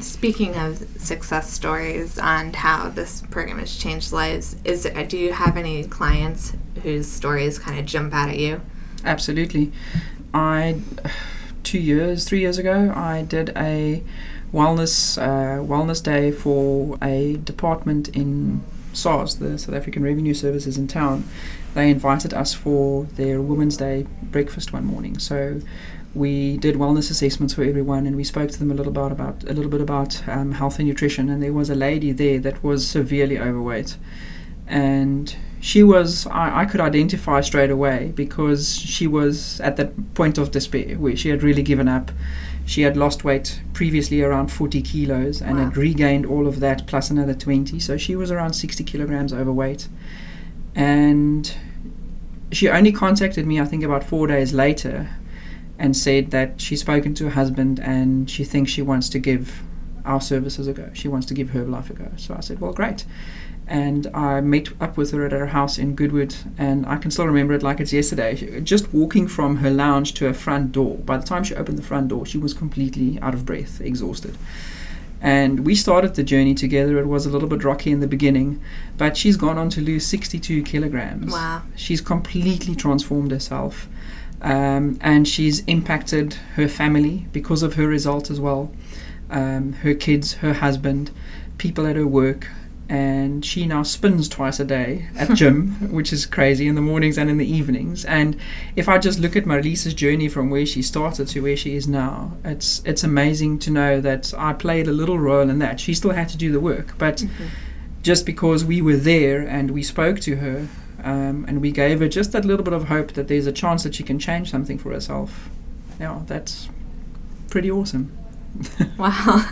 speaking of success stories and how this program has changed lives, is do you have any clients whose stories kind of jump out at you? Absolutely. I two years, three years ago, I did a wellness uh, wellness day for a department in SARS, the South African Revenue Services in town. They invited us for their Women's Day breakfast one morning. So we did wellness assessments for everyone, and we spoke to them a little bit about a little bit about um, health and nutrition. And there was a lady there that was severely overweight, and she was I, I could identify straight away because she was at that point of despair where she had really given up. She had lost weight previously around 40 kilos and wow. had regained all of that plus another 20. So she was around 60 kilograms overweight. And she only contacted me, I think, about four days later and said that she's spoken to her husband and she thinks she wants to give our services a go. She wants to give her life a go. So I said, well, great. And I met up with her at her house in Goodwood, and I can still remember it like it's yesterday. Just walking from her lounge to her front door, by the time she opened the front door, she was completely out of breath, exhausted. And we started the journey together. It was a little bit rocky in the beginning, but she's gone on to lose 62 kilograms. Wow. She's completely transformed herself. Um, and she's impacted her family because of her result as well. Um, her kids, her husband, people at her work, and she now spins twice a day at gym, which is crazy in the mornings and in the evenings. And if I just look at Marlise's journey from where she started to where she is now, it's it's amazing to know that I played a little role in that. She still had to do the work, but mm-hmm. just because we were there and we spoke to her um, and we gave her just that little bit of hope that there's a chance that she can change something for herself, yeah, that's pretty awesome. wow.